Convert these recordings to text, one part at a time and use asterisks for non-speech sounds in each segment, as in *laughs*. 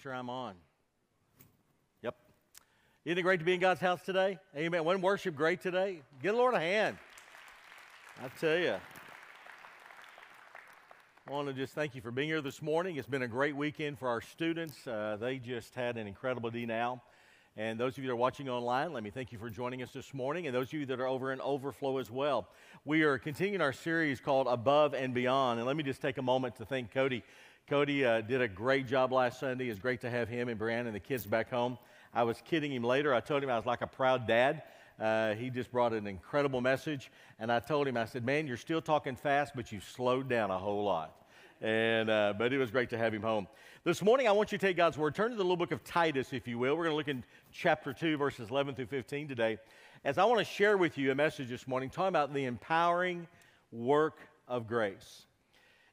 sure I'm on. Yep. Isn't it great to be in God's house today? Amen. Wasn't worship great today? Give the Lord a hand. I tell you. I want to just thank you for being here this morning. It's been a great weekend for our students. Uh, they just had an incredible day now. And those of you that are watching online, let me thank you for joining us this morning. And those of you that are over in Overflow as well. We are continuing our series called Above and Beyond. And let me just take a moment to thank Cody. Cody uh, did a great job last Sunday. It's great to have him and Brianna and the kids back home. I was kidding him later. I told him I was like a proud dad. Uh, he just brought an incredible message. And I told him, I said, Man, you're still talking fast, but you've slowed down a whole lot. And, uh, but it was great to have him home. This morning, I want you to take God's word. Turn to the little book of Titus, if you will. We're going to look in chapter 2, verses 11 through 15 today. As I want to share with you a message this morning talking about the empowering work of grace.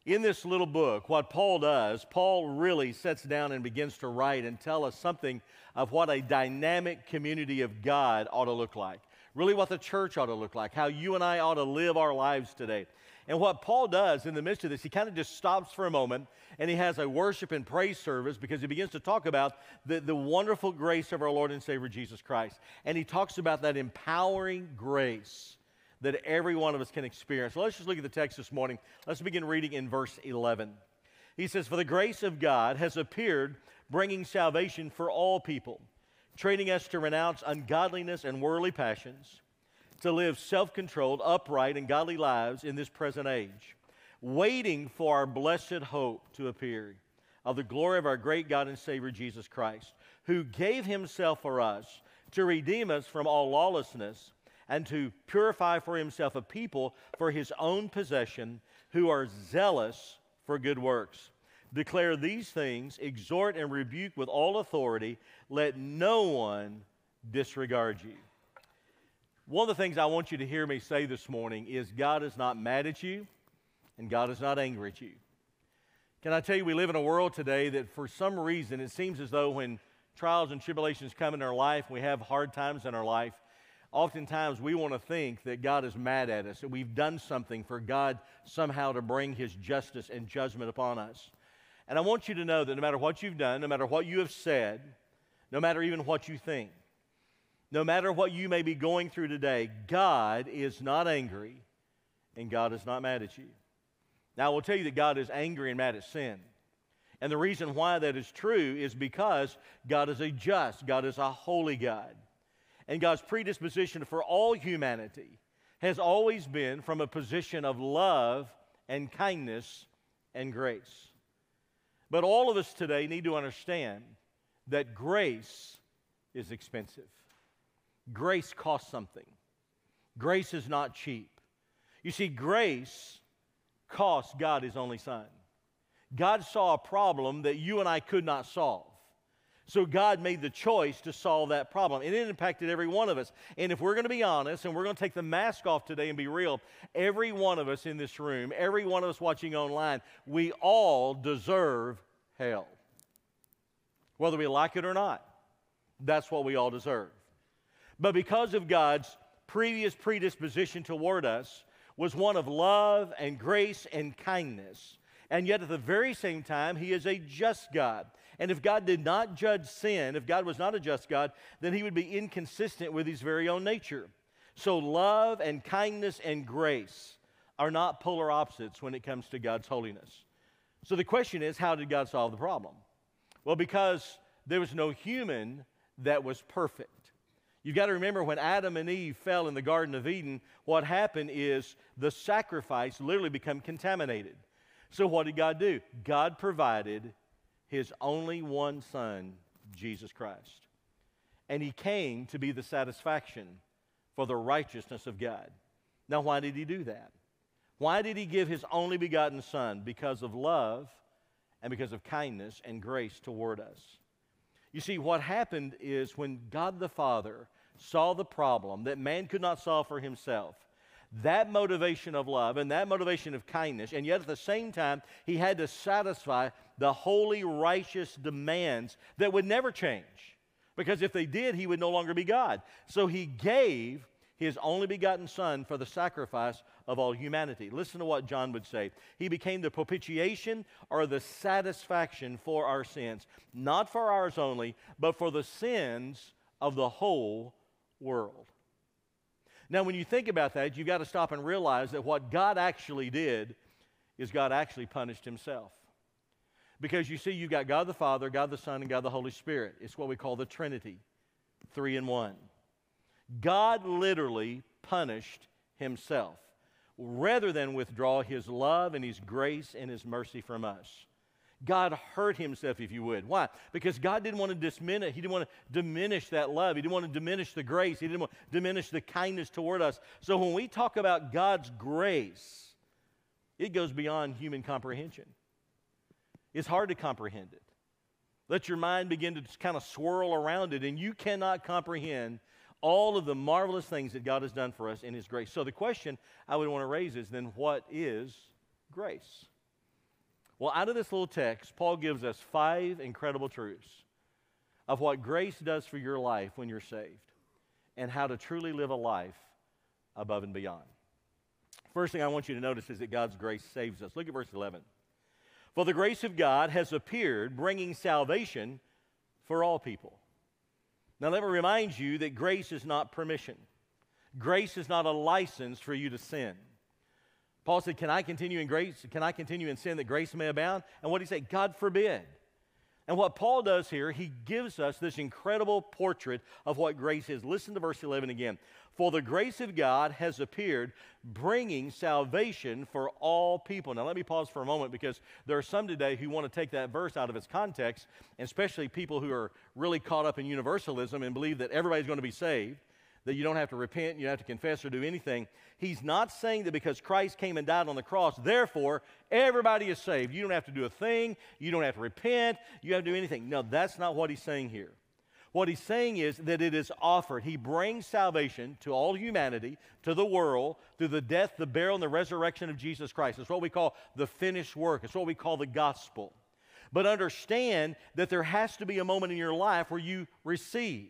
In this little book, what Paul does, Paul really sets down and begins to write and tell us something of what a dynamic community of God ought to look like. Really, what the church ought to look like, how you and I ought to live our lives today. And what Paul does in the midst of this, he kind of just stops for a moment and he has a worship and praise service because he begins to talk about the, the wonderful grace of our Lord and Savior Jesus Christ. And he talks about that empowering grace that every one of us can experience. So let's just look at the text this morning. Let's begin reading in verse 11. He says, For the grace of God has appeared, bringing salvation for all people, training us to renounce ungodliness and worldly passions to live self controlled, upright, and godly lives in this present age, waiting for our blessed hope to appear of the glory of our great God and Savior Jesus Christ, who gave himself for us to redeem us from all lawlessness and to purify for himself a people for his own possession who are zealous for good works. Declare these things, exhort and rebuke with all authority. Let no one disregard you. One of the things I want you to hear me say this morning is God is not mad at you and God is not angry at you. Can I tell you, we live in a world today that for some reason it seems as though when trials and tribulations come in our life, we have hard times in our life, oftentimes we want to think that God is mad at us, that we've done something for God somehow to bring his justice and judgment upon us. And I want you to know that no matter what you've done, no matter what you have said, no matter even what you think, no matter what you may be going through today, God is not angry and God is not mad at you. Now, I will tell you that God is angry and mad at sin. And the reason why that is true is because God is a just, God is a holy God. And God's predisposition for all humanity has always been from a position of love and kindness and grace. But all of us today need to understand that grace is expensive. Grace costs something. Grace is not cheap. You see, grace cost God his only son. God saw a problem that you and I could not solve. So God made the choice to solve that problem. And it impacted every one of us. And if we're going to be honest and we're going to take the mask off today and be real, every one of us in this room, every one of us watching online, we all deserve hell. Whether we like it or not, that's what we all deserve. But because of God's previous predisposition toward us was one of love and grace and kindness. And yet at the very same time, He is a just God. And if God did not judge sin, if God was not a just God, then He would be inconsistent with His very own nature. So love and kindness and grace are not polar opposites when it comes to God's holiness. So the question is, how did God solve the problem? Well, because there was no human that was perfect. You've got to remember when Adam and Eve fell in the Garden of Eden, what happened is the sacrifice literally became contaminated. So what did God do? God provided his only one son, Jesus Christ. And he came to be the satisfaction for the righteousness of God. Now, why did he do that? Why did he give his only begotten son? Because of love and because of kindness and grace toward us. You see, what happened is when God the Father saw the problem that man could not solve for himself. That motivation of love and that motivation of kindness, and yet at the same time, he had to satisfy the holy, righteous demands that would never change. Because if they did, he would no longer be God. So he gave his only begotten Son for the sacrifice of all humanity. Listen to what John would say. He became the propitiation or the satisfaction for our sins, not for ours only, but for the sins of the whole world. Now, when you think about that, you've got to stop and realize that what God actually did is God actually punished himself. Because you see, you've got God the Father, God the Son, and God the Holy Spirit. It's what we call the Trinity, three in one. God literally punished himself rather than withdraw his love and his grace and his mercy from us. God hurt himself, if you would. Why? Because God didn't want to diminish, he didn't want to diminish that love. He didn't want to diminish the grace. He didn't want to diminish the kindness toward us. So when we talk about God's grace, it goes beyond human comprehension. It's hard to comprehend it. Let your mind begin to kind of swirl around it, and you cannot comprehend all of the marvelous things that God has done for us in His grace. So, the question I would want to raise is then, what is grace? Well, out of this little text, Paul gives us five incredible truths of what grace does for your life when you're saved and how to truly live a life above and beyond. First thing I want you to notice is that God's grace saves us. Look at verse 11. For the grace of God has appeared, bringing salvation for all people. Now, let me remind you that grace is not permission. Grace is not a license for you to sin. Paul said, Can I continue in grace? Can I continue in sin that grace may abound? And what did he say? God forbid. And what Paul does here, he gives us this incredible portrait of what grace is. Listen to verse 11 again. For the grace of God has appeared, bringing salvation for all people. Now, let me pause for a moment because there are some today who want to take that verse out of its context, especially people who are really caught up in universalism and believe that everybody's going to be saved, that you don't have to repent, you don't have to confess or do anything. He's not saying that because Christ came and died on the cross, therefore, everybody is saved. You don't have to do a thing, you don't have to repent, you have to do anything. No, that's not what he's saying here. What he's saying is that it is offered. He brings salvation to all humanity, to the world, through the death, the burial, and the resurrection of Jesus Christ. It's what we call the finished work, it's what we call the gospel. But understand that there has to be a moment in your life where you receive.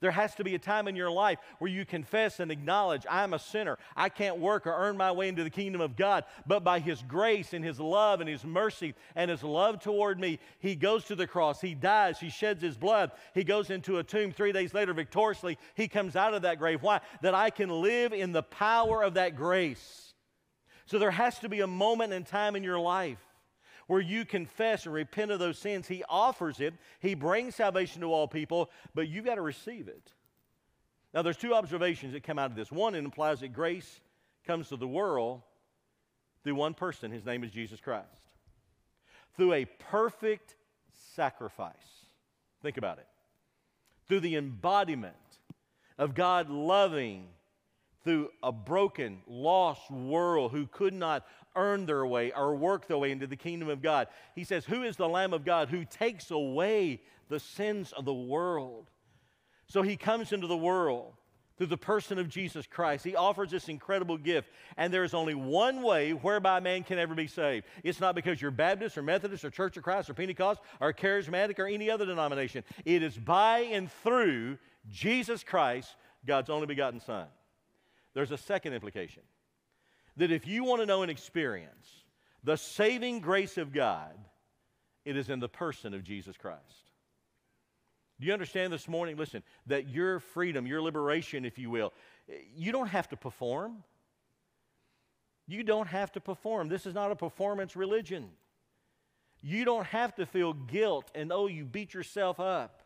There has to be a time in your life where you confess and acknowledge, I'm a sinner. I can't work or earn my way into the kingdom of God. But by His grace and His love and His mercy and His love toward me, He goes to the cross. He dies. He sheds His blood. He goes into a tomb three days later victoriously. He comes out of that grave. Why? That I can live in the power of that grace. So there has to be a moment in time in your life where you confess and repent of those sins. He offers it, He brings salvation to all people, but you've got to receive it. Now, there's two observations that come out of this. One, it implies that grace comes to the world through one person. His name is Jesus Christ. Through a perfect sacrifice. Think about it. Through the embodiment of God loving through a broken, lost world who could not earn their way or work their way into the kingdom of God. He says, Who is the Lamb of God who takes away the sins of the world? So he comes into the world through the person of Jesus Christ. He offers this incredible gift. And there is only one way whereby man can ever be saved. It's not because you're Baptist or Methodist or Church of Christ or Pentecost or charismatic or any other denomination. It is by and through Jesus Christ, God's only begotten Son. There's a second implication that if you want to know and experience the saving grace of God, it is in the person of Jesus Christ. Do you understand this morning? Listen, that your freedom, your liberation, if you will, you don't have to perform. You don't have to perform. This is not a performance religion. You don't have to feel guilt and, oh, you beat yourself up.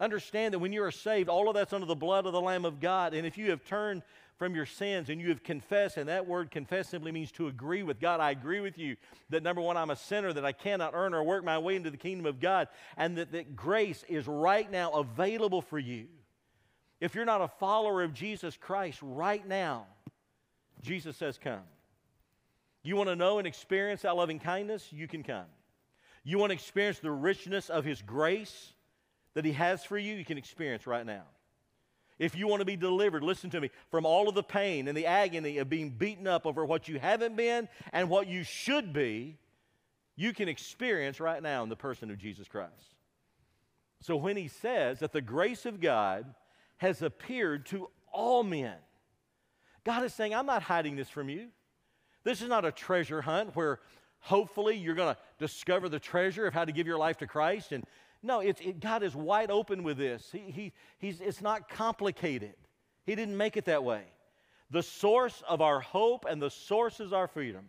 Understand that when you are saved, all of that's under the blood of the Lamb of God. And if you have turned from your sins and you have confessed, and that word confess simply means to agree with God. I agree with you that number one, I'm a sinner, that I cannot earn or work my way into the kingdom of God, and that, that grace is right now available for you. If you're not a follower of Jesus Christ right now, Jesus says, Come. You want to know and experience that loving kindness? You can come. You want to experience the richness of His grace that He has for you? You can experience right now. If you want to be delivered, listen to me, from all of the pain and the agony of being beaten up over what you haven't been and what you should be, you can experience right now in the person of Jesus Christ. So when he says that the grace of God has appeared to all men. God is saying, I'm not hiding this from you. This is not a treasure hunt where hopefully you're going to discover the treasure of how to give your life to Christ. And no, it's, it, God is wide open with this. He, he, he's, it's not complicated. He didn't make it that way. The source of our hope and the source of our freedom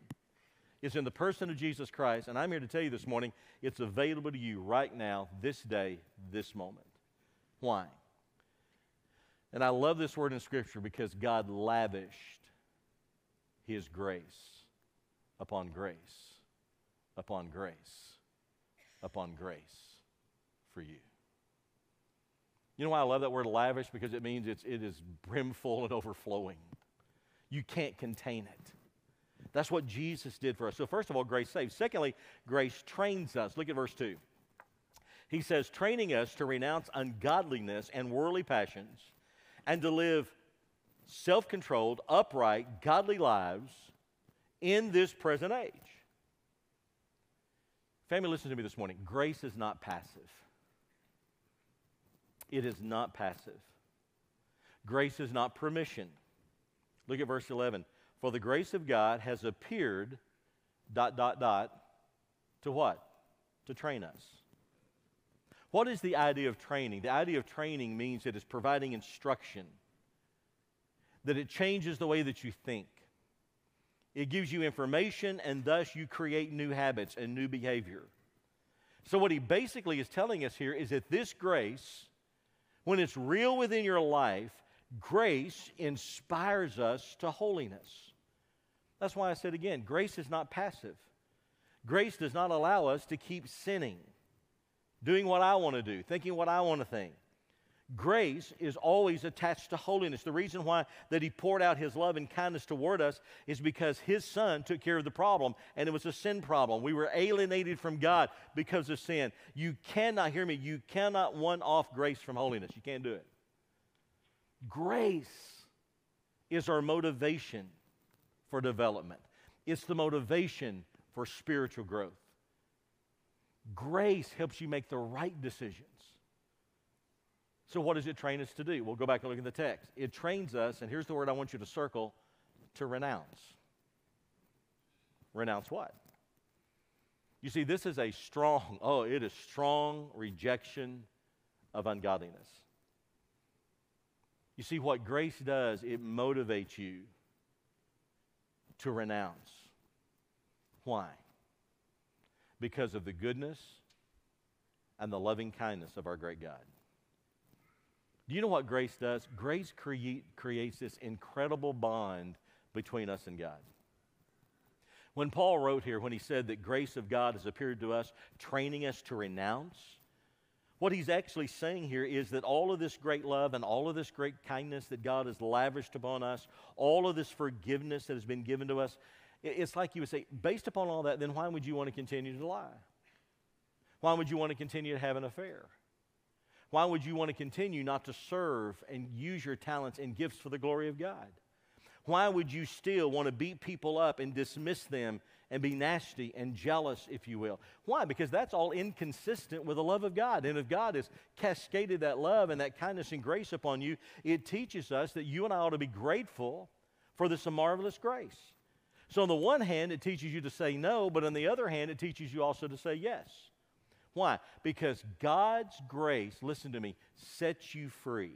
is in the person of Jesus Christ. And I'm here to tell you this morning, it's available to you right now, this day, this moment. Why? And I love this word in Scripture because God lavished His grace upon grace, upon grace, upon grace for you. You know why I love that word lavish? Because it means it's, it is brimful and overflowing. You can't contain it. That's what Jesus did for us. So, first of all, grace saves. Secondly, grace trains us. Look at verse 2. He says, training us to renounce ungodliness and worldly passions and to live self controlled, upright, godly lives in this present age. Family, listen to me this morning. Grace is not passive. It is not passive. Grace is not permission. Look at verse 11. For the grace of God has appeared, dot, dot, dot, to what? To train us. What is the idea of training? The idea of training means it is providing instruction, that it changes the way that you think. It gives you information, and thus you create new habits and new behavior. So, what he basically is telling us here is that this grace, when it's real within your life, grace inspires us to holiness. That's why I said again grace is not passive. Grace does not allow us to keep sinning doing what I want to do, thinking what I want to think. Grace is always attached to holiness. The reason why that he poured out his love and kindness toward us is because his son took care of the problem and it was a sin problem. We were alienated from God because of sin. You cannot hear me, you cannot one off grace from holiness. You can't do it. Grace is our motivation for development. It's the motivation for spiritual growth. Grace helps you make the right decisions. So, what does it train us to do? We'll go back and look at the text. It trains us, and here's the word I want you to circle to renounce. Renounce what? You see, this is a strong, oh, it is strong rejection of ungodliness. You see, what grace does, it motivates you to renounce. Why? because of the goodness and the loving kindness of our great God. Do you know what grace does? Grace create, creates this incredible bond between us and God. When Paul wrote here, when he said that grace of God has appeared to us, training us to renounce, what he's actually saying here is that all of this great love and all of this great kindness that God has lavished upon us, all of this forgiveness that has been given to us, it's like you would say, based upon all that, then why would you want to continue to lie? Why would you want to continue to have an affair? Why would you want to continue not to serve and use your talents and gifts for the glory of God? Why would you still want to beat people up and dismiss them and be nasty and jealous, if you will? Why? Because that's all inconsistent with the love of God. And if God has cascaded that love and that kindness and grace upon you, it teaches us that you and I ought to be grateful for this marvelous grace. So, on the one hand, it teaches you to say no, but on the other hand, it teaches you also to say yes. Why? Because God's grace, listen to me, sets you free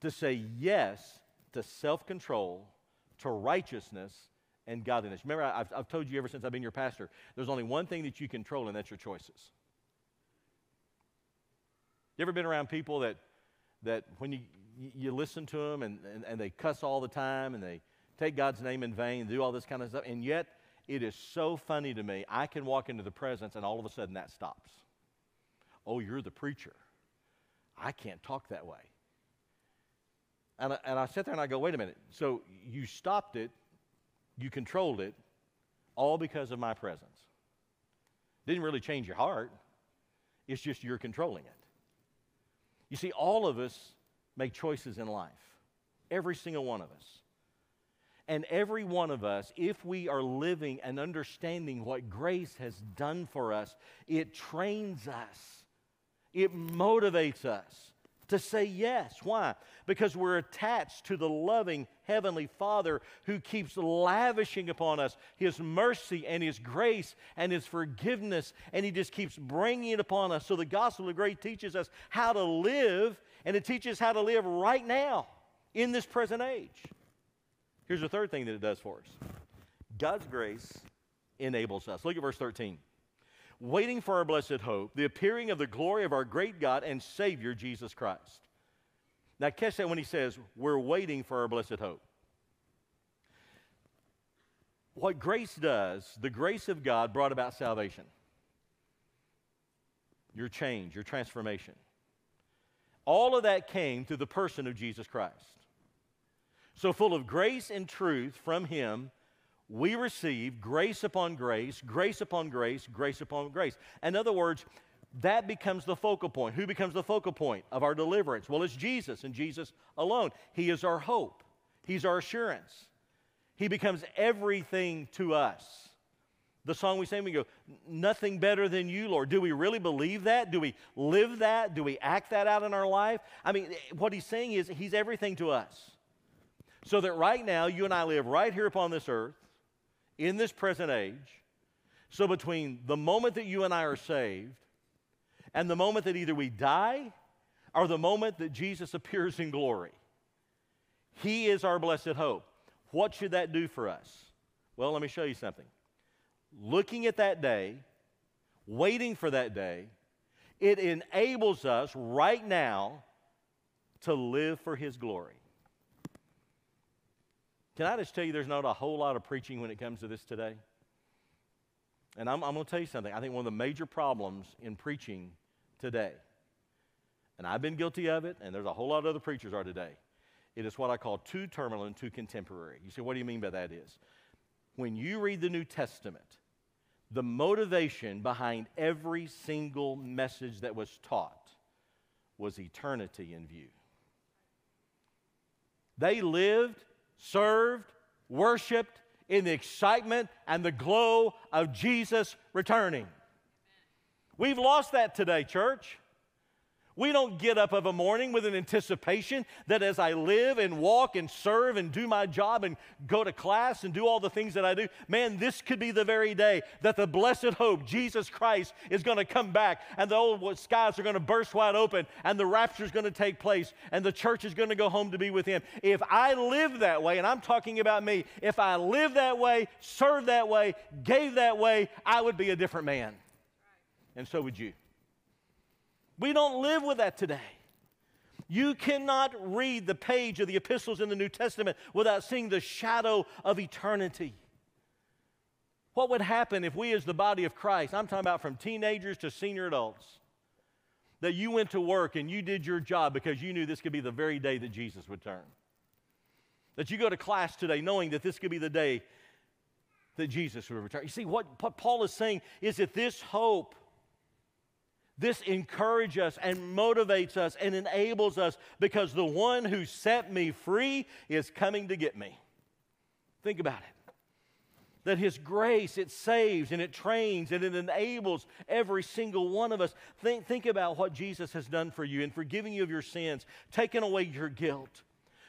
to say yes to self control, to righteousness, and godliness. Remember, I've, I've told you ever since I've been your pastor, there's only one thing that you control, and that's your choices. You ever been around people that, that when you, you listen to them and, and, and they cuss all the time and they, take God's name in vain, and do all this kind of stuff. And yet, it is so funny to me. I can walk into the presence and all of a sudden that stops. Oh, you're the preacher. I can't talk that way. And I, and I sit there and I go, wait a minute. So you stopped it, you controlled it, all because of my presence. Didn't really change your heart, it's just you're controlling it. You see, all of us make choices in life, every single one of us. And every one of us, if we are living and understanding what grace has done for us, it trains us, it motivates us to say yes. Why? Because we're attached to the loving Heavenly Father who keeps lavishing upon us His mercy and His grace and His forgiveness, and He just keeps bringing it upon us. So the Gospel of Grace teaches us how to live, and it teaches how to live right now in this present age. Here's the third thing that it does for us God's grace enables us. Look at verse 13 waiting for our blessed hope, the appearing of the glory of our great God and Savior, Jesus Christ. Now, catch that when he says, We're waiting for our blessed hope. What grace does, the grace of God brought about salvation, your change, your transformation. All of that came through the person of Jesus Christ. So, full of grace and truth from Him, we receive grace upon grace, grace upon grace, grace upon grace. In other words, that becomes the focal point. Who becomes the focal point of our deliverance? Well, it's Jesus and Jesus alone. He is our hope, He's our assurance. He becomes everything to us. The song we sing, we go, Nothing better than you, Lord. Do we really believe that? Do we live that? Do we act that out in our life? I mean, what he's saying is, He's everything to us. So that right now, you and I live right here upon this earth in this present age. So, between the moment that you and I are saved and the moment that either we die or the moment that Jesus appears in glory, He is our blessed hope. What should that do for us? Well, let me show you something. Looking at that day, waiting for that day, it enables us right now to live for His glory. Can I just tell you there's not a whole lot of preaching when it comes to this today? And I'm, I'm going to tell you something. I think one of the major problems in preaching today, and I've been guilty of it, and there's a whole lot of other preachers are today, it is what I call too terminal and too contemporary. You say, what do you mean by that is? When you read the New Testament, the motivation behind every single message that was taught was eternity in view. They lived served, worshiped in the excitement and the glow of Jesus returning. We've lost that today, church. We don't get up of a morning with an anticipation that as I live and walk and serve and do my job and go to class and do all the things that I do, man, this could be the very day that the blessed hope, Jesus Christ, is going to come back and the old skies are going to burst wide open and the rapture is going to take place and the church is going to go home to be with Him. If I live that way, and I'm talking about me, if I live that way, serve that way, gave that way, I would be a different man. And so would you. We don't live with that today. You cannot read the page of the epistles in the New Testament without seeing the shadow of eternity. What would happen if we, as the body of Christ, I'm talking about from teenagers to senior adults, that you went to work and you did your job because you knew this could be the very day that Jesus would turn? That you go to class today knowing that this could be the day that Jesus would return. You see, what, what Paul is saying is that this hope this encourages us and motivates us and enables us because the one who set me free is coming to get me. Think about it. That His grace, it saves and it trains and it enables every single one of us. Think, think about what Jesus has done for you in forgiving you of your sins, taken away your guilt,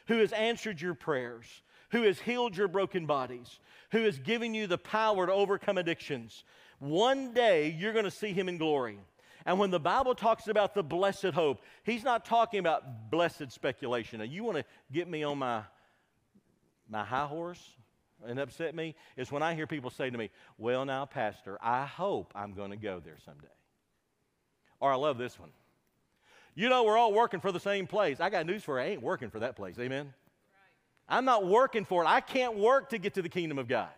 who has answered your prayers, who has healed your broken bodies, who has given you the power to overcome addictions. One day you're going to see Him in glory. And when the Bible talks about the blessed hope, he's not talking about blessed speculation. Now, you want to get me on my, my high horse and upset me? Is when I hear people say to me, Well, now, Pastor, I hope I'm going to go there someday. Or I love this one. You know, we're all working for the same place. I got news for you. I ain't working for that place. Amen? Right. I'm not working for it. I can't work to get to the kingdom of God.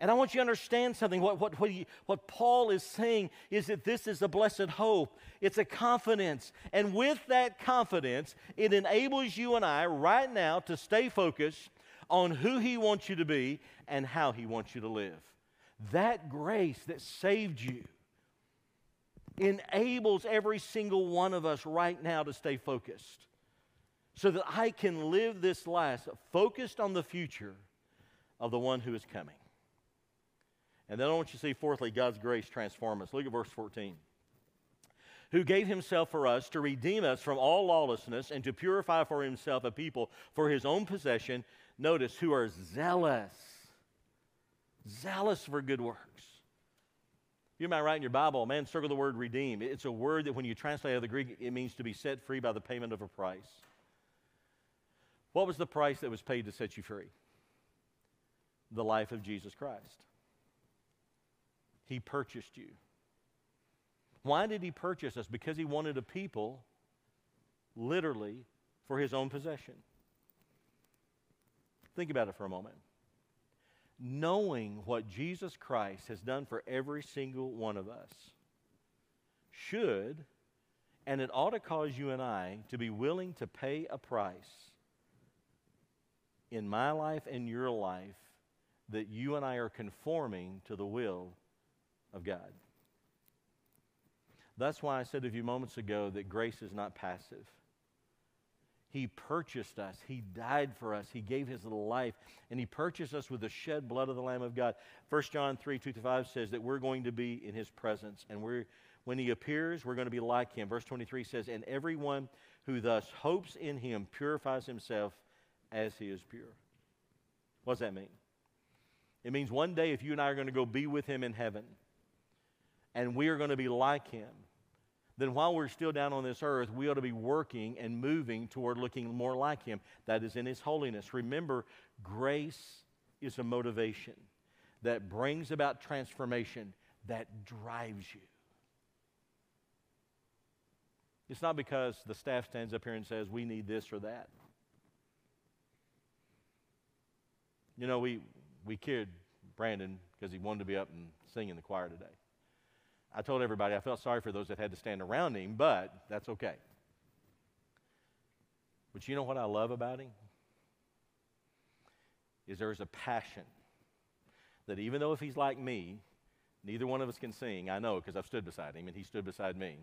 And I want you to understand something. What, what, what, he, what, Paul is saying is that this is a blessed hope. It's a confidence. And with that confidence, it enables you and I right now to stay focused on who he wants you to be and how he wants you to live. That grace that saved you enables every single one of us right now to stay focused so that I can live this life focused on the future of the one who is coming. And then I want you to see, fourthly, God's grace transform us. Look at verse 14. who gave himself for us to redeem us from all lawlessness and to purify for himself a people for his own possession, notice, who are zealous, zealous for good works. You might write in your Bible, man, circle the word redeem. It's a word that when you translate out of the Greek, it means to be set free by the payment of a price. What was the price that was paid to set you free? The life of Jesus Christ. He purchased you. Why did he purchase us? Because he wanted a people, literally, for his own possession. Think about it for a moment. Knowing what Jesus Christ has done for every single one of us should, and it ought to cause you and I to be willing to pay a price in my life and your life that you and I are conforming to the will of God. That's why I said a few moments ago that grace is not passive. He purchased us. He died for us. He gave his life. And he purchased us with the shed blood of the Lamb of God. 1 John 3 2 5 says that we're going to be in his presence. And we're, when he appears, we're going to be like him. Verse 23 says, And everyone who thus hopes in him purifies himself as he is pure. What does that mean? It means one day if you and I are going to go be with him in heaven, and we are going to be like him, then while we're still down on this earth, we ought to be working and moving toward looking more like Him. That is in His holiness. Remember, grace is a motivation that brings about transformation that drives you. It's not because the staff stands up here and says, we need this or that. You know, we, we kid Brandon because he wanted to be up and sing in the choir today. I told everybody I felt sorry for those that had to stand around him, but that's okay. But you know what I love about him? Is there's a passion that even though if he's like me, neither one of us can sing. I know because I've stood beside him and he stood beside me.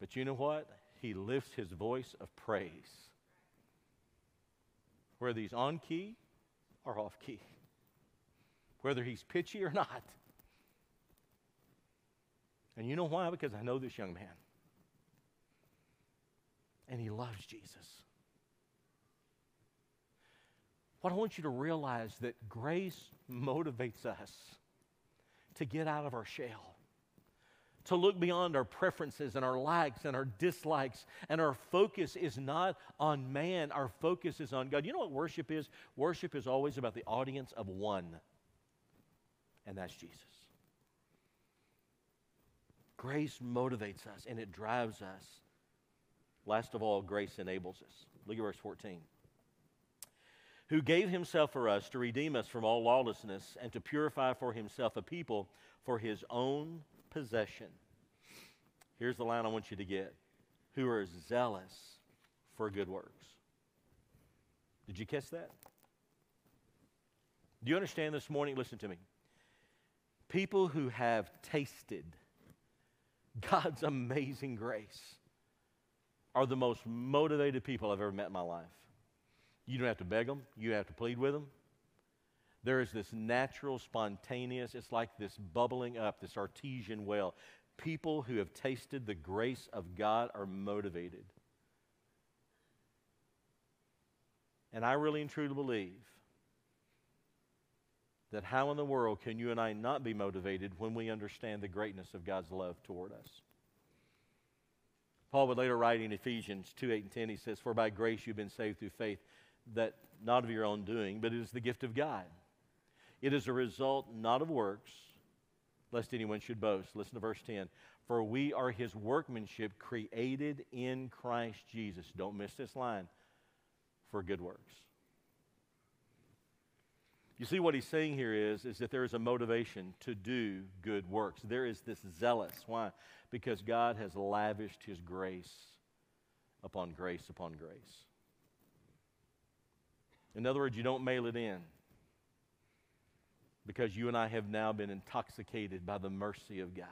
But you know what? He lifts his voice of praise. Whether he's on key or off key whether he's pitchy or *laughs* not. And you know why? Because I know this young man. And he loves Jesus. What I want you to realize that grace motivates us to get out of our shell, to look beyond our preferences and our likes and our dislikes. And our focus is not on man, our focus is on God. You know what worship is? Worship is always about the audience of one and that's Jesus. Grace motivates us and it drives us. Last of all, grace enables us. Look at verse 14. Who gave himself for us to redeem us from all lawlessness and to purify for himself a people for his own possession. Here's the line I want you to get who are zealous for good works. Did you catch that? Do you understand this morning? Listen to me. People who have tasted God's amazing grace are the most motivated people I've ever met in my life. You don't have to beg them, you have to plead with them. There is this natural, spontaneous, it's like this bubbling up, this artesian well. People who have tasted the grace of God are motivated. And I really and truly believe that how in the world can you and I not be motivated when we understand the greatness of God's love toward us? Paul would later write in Ephesians 2 8 and 10, he says, For by grace you've been saved through faith, that not of your own doing, but it is the gift of God. It is a result not of works, lest anyone should boast. Listen to verse 10. For we are his workmanship created in Christ Jesus. Don't miss this line for good works. You see, what he's saying here is, is that there is a motivation to do good works. There is this zealous. Why? Because God has lavished his grace upon grace upon grace. In other words, you don't mail it in because you and I have now been intoxicated by the mercy of God.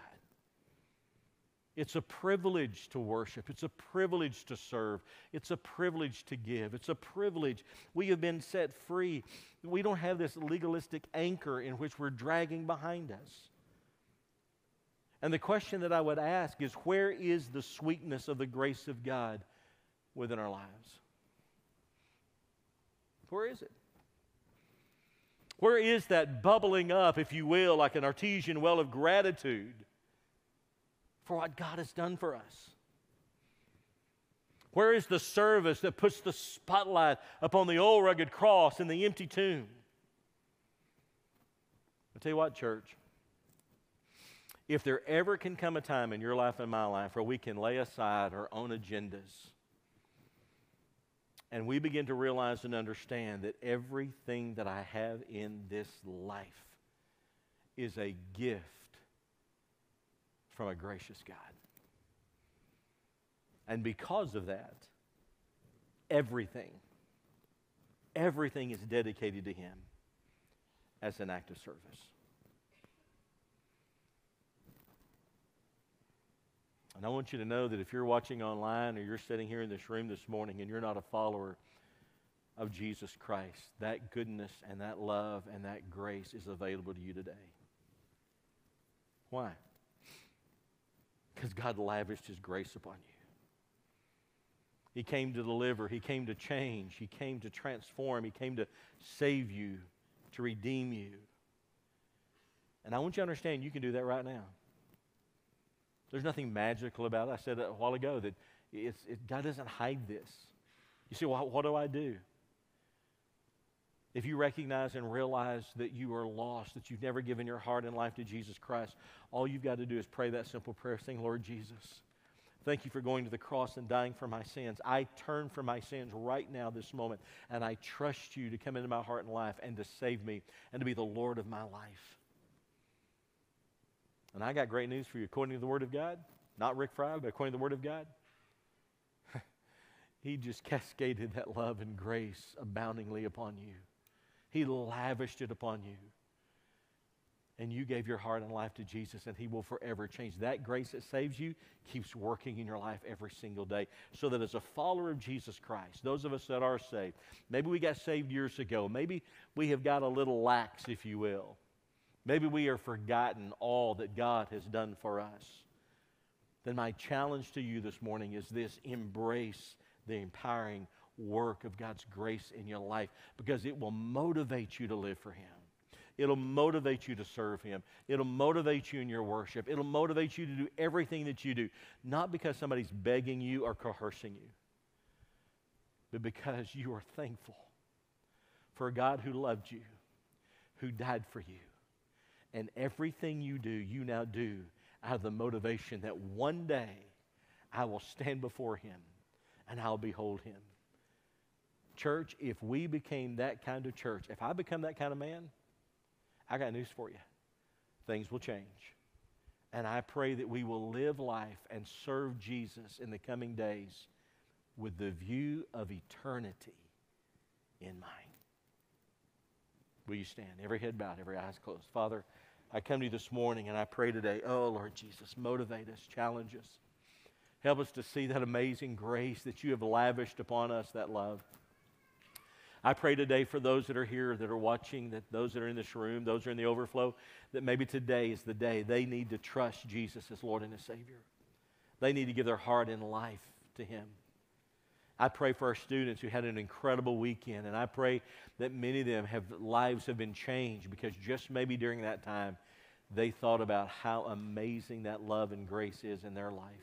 It's a privilege to worship. It's a privilege to serve. It's a privilege to give. It's a privilege. We have been set free. We don't have this legalistic anchor in which we're dragging behind us. And the question that I would ask is where is the sweetness of the grace of God within our lives? Where is it? Where is that bubbling up, if you will, like an artesian well of gratitude for what God has done for us? Where is the service that puts the spotlight upon the old rugged cross and the empty tomb? I tell you what, church, if there ever can come a time in your life and my life where we can lay aside our own agendas and we begin to realize and understand that everything that I have in this life is a gift from a gracious God. And because of that, everything, everything is dedicated to Him as an act of service. And I want you to know that if you're watching online or you're sitting here in this room this morning and you're not a follower of Jesus Christ, that goodness and that love and that grace is available to you today. Why? Because God lavished His grace upon you. He came to deliver, He came to change, He came to transform, He came to save you, to redeem you. And I want you to understand you can do that right now. There's nothing magical about it. I said a while ago that it's, it, God doesn't hide this. You see, well, what do I do? If you recognize and realize that you are lost, that you've never given your heart and life to Jesus Christ, all you've got to do is pray that simple prayer saying, Lord Jesus, thank you for going to the cross and dying for my sins. I turn from my sins right now, this moment, and I trust you to come into my heart and life and to save me and to be the Lord of my life. And I got great news for you. According to the Word of God, not Rick Fry, but according to the Word of God, *laughs* He just cascaded that love and grace aboundingly upon you. He lavished it upon you. And you gave your heart and life to Jesus, and He will forever change. That grace that saves you keeps working in your life every single day. So that as a follower of Jesus Christ, those of us that are saved, maybe we got saved years ago, maybe we have got a little lax, if you will. Maybe we have forgotten all that God has done for us. Then my challenge to you this morning is this embrace the empowering work of God's grace in your life because it will motivate you to live for Him. It'll motivate you to serve Him. It'll motivate you in your worship. It'll motivate you to do everything that you do, not because somebody's begging you or coercing you, but because you are thankful for a God who loved you, who died for you, and everything you do, you now do out of the motivation that one day I will stand before him and I'll behold him. Church, if we became that kind of church, if I become that kind of man, I got news for you. Things will change. And I pray that we will live life and serve Jesus in the coming days with the view of eternity in mind. Will you stand? Every head bowed, every eyes closed. Father, I come to you this morning and I pray today, oh Lord Jesus, motivate us, challenge us. Help us to see that amazing grace that you have lavished upon us, that love. I pray today for those that are here, that are watching, that those that are in this room, those that are in the overflow, that maybe today is the day they need to trust Jesus as Lord and as Savior. They need to give their heart and life to Him. I pray for our students who had an incredible weekend, and I pray that many of them have lives have been changed because just maybe during that time they thought about how amazing that love and grace is in their life.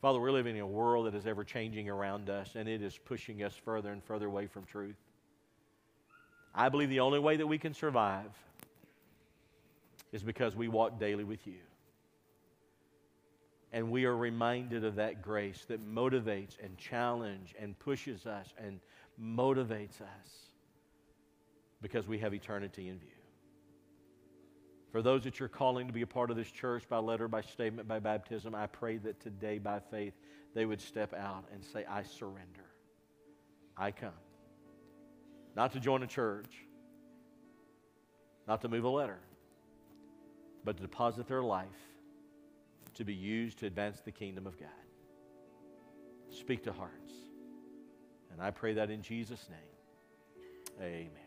Father, we're living in a world that is ever changing around us, and it is pushing us further and further away from truth. I believe the only way that we can survive is because we walk daily with you. And we are reminded of that grace that motivates and challenges and pushes us and motivates us because we have eternity in view. For those that you're calling to be a part of this church by letter, by statement, by baptism, I pray that today by faith they would step out and say, I surrender. I come. Not to join a church, not to move a letter, but to deposit their life to be used to advance the kingdom of God. Speak to hearts. And I pray that in Jesus' name. Amen.